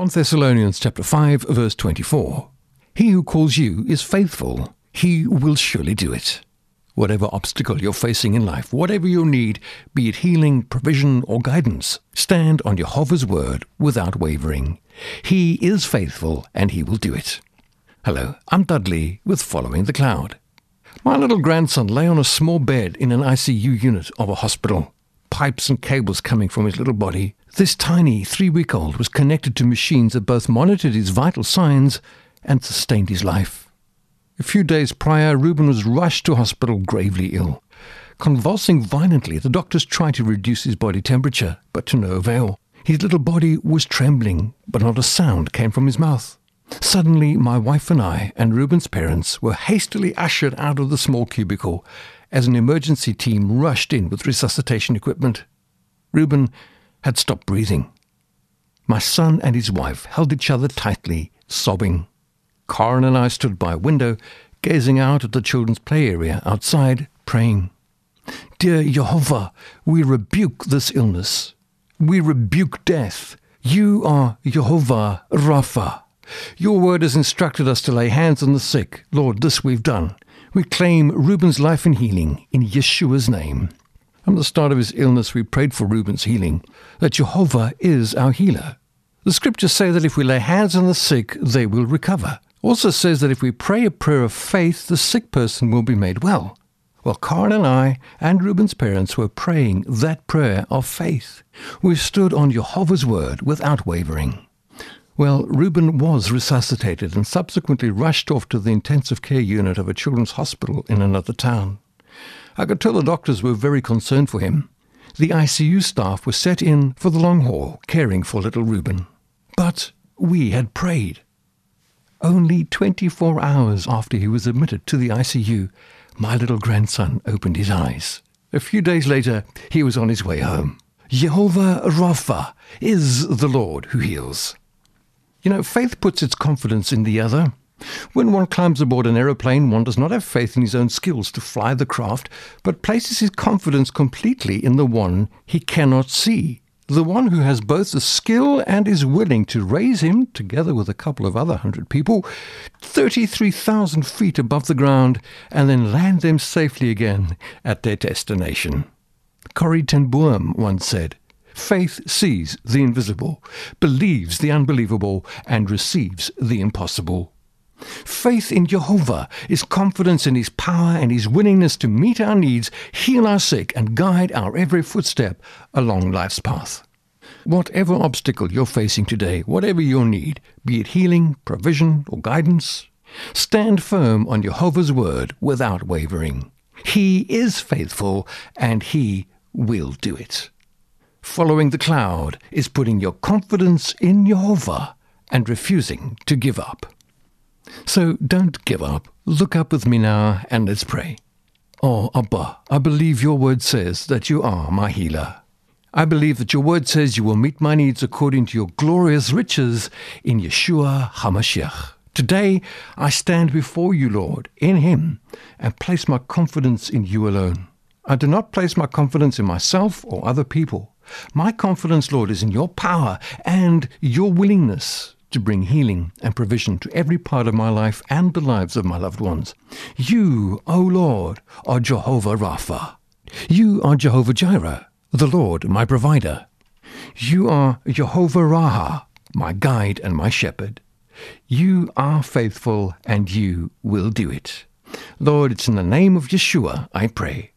1 Thessalonians chapter 5 verse 24. He who calls you is faithful. He will surely do it. Whatever obstacle you're facing in life, whatever you need, be it healing, provision, or guidance, stand on Yehovah's word without wavering. He is faithful and he will do it. Hello, I'm Dudley with Following the Cloud. My little grandson lay on a small bed in an ICU unit of a hospital. Pipes and cables coming from his little body. This tiny three week old was connected to machines that both monitored his vital signs and sustained his life. A few days prior, Reuben was rushed to hospital gravely ill. Convulsing violently, the doctors tried to reduce his body temperature, but to no avail. His little body was trembling, but not a sound came from his mouth. Suddenly, my wife and I and Reuben's parents were hastily ushered out of the small cubicle as an emergency team rushed in with resuscitation equipment. Reuben had stopped breathing. My son and his wife held each other tightly, sobbing. Karen and I stood by a window, gazing out at the children's play area outside, praying. Dear Yehovah, we rebuke this illness. We rebuke death. You are Yehovah Rapha. Your word has instructed us to lay hands on the sick. Lord, this we've done. We claim Reuben's life and healing in Yeshua's name. From the start of his illness, we prayed for Reuben's healing, that Yehovah is our healer. The scriptures say that if we lay hands on the sick, they will recover. Also says that if we pray a prayer of faith, the sick person will be made well. Well, Karen and I and Reuben's parents were praying that prayer of faith. We stood on Yehovah's word without wavering. Well, Reuben was resuscitated and subsequently rushed off to the intensive care unit of a children's hospital in another town. I could tell the doctors were very concerned for him. The ICU staff were set in for the long haul, caring for little Reuben. But we had prayed. Only 24 hours after he was admitted to the ICU, my little grandson opened his eyes. A few days later, he was on his way home. Yehovah Rapha is the Lord who heals. You know, faith puts its confidence in the other. When one climbs aboard an aeroplane, one does not have faith in his own skills to fly the craft, but places his confidence completely in the one he cannot see, the one who has both the skill and is willing to raise him, together with a couple of other hundred people, 33,000 feet above the ground and then land them safely again at their destination. Corrie ten Boom once said, Faith sees the invisible, believes the unbelievable, and receives the impossible. Faith in Yehovah is confidence in His power and His willingness to meet our needs, heal our sick, and guide our every footstep along life's path. Whatever obstacle you're facing today, whatever your need, be it healing, provision, or guidance, stand firm on Yehovah's word without wavering. He is faithful and He will do it. Following the cloud is putting your confidence in Yehovah and refusing to give up. So don't give up. Look up with me now and let's pray. Oh, Abba, I believe your word says that you are my healer. I believe that your word says you will meet my needs according to your glorious riches in Yeshua HaMashiach. Today, I stand before you, Lord, in Him, and place my confidence in you alone. I do not place my confidence in myself or other people. My confidence, Lord, is in your power and your willingness to bring healing and provision to every part of my life and the lives of my loved ones. You, O Lord, are Yehovah Rapha. You are Yehovah Jireh, the Lord, my provider. You are Yehovah Raha, my guide and my shepherd. You are faithful and you will do it. Lord, it's in the name of Yeshua I pray.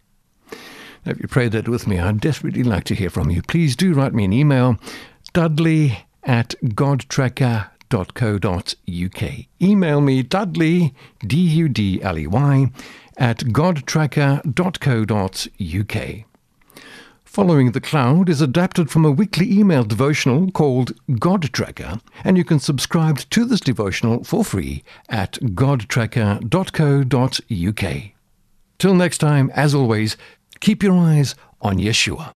If you pray that with me, I'd desperately like to hear from you. Please do write me an email, dudley at godtracker.co.uk. Email me, dudley, D-U-D-L-E-Y, at godtracker.co.uk. Following the Cloud is adapted from a weekly email devotional called God Tracker, and you can subscribe to this devotional for free at godtracker.co.uk. Till next time, as always, Keep your eyes on Yeshua.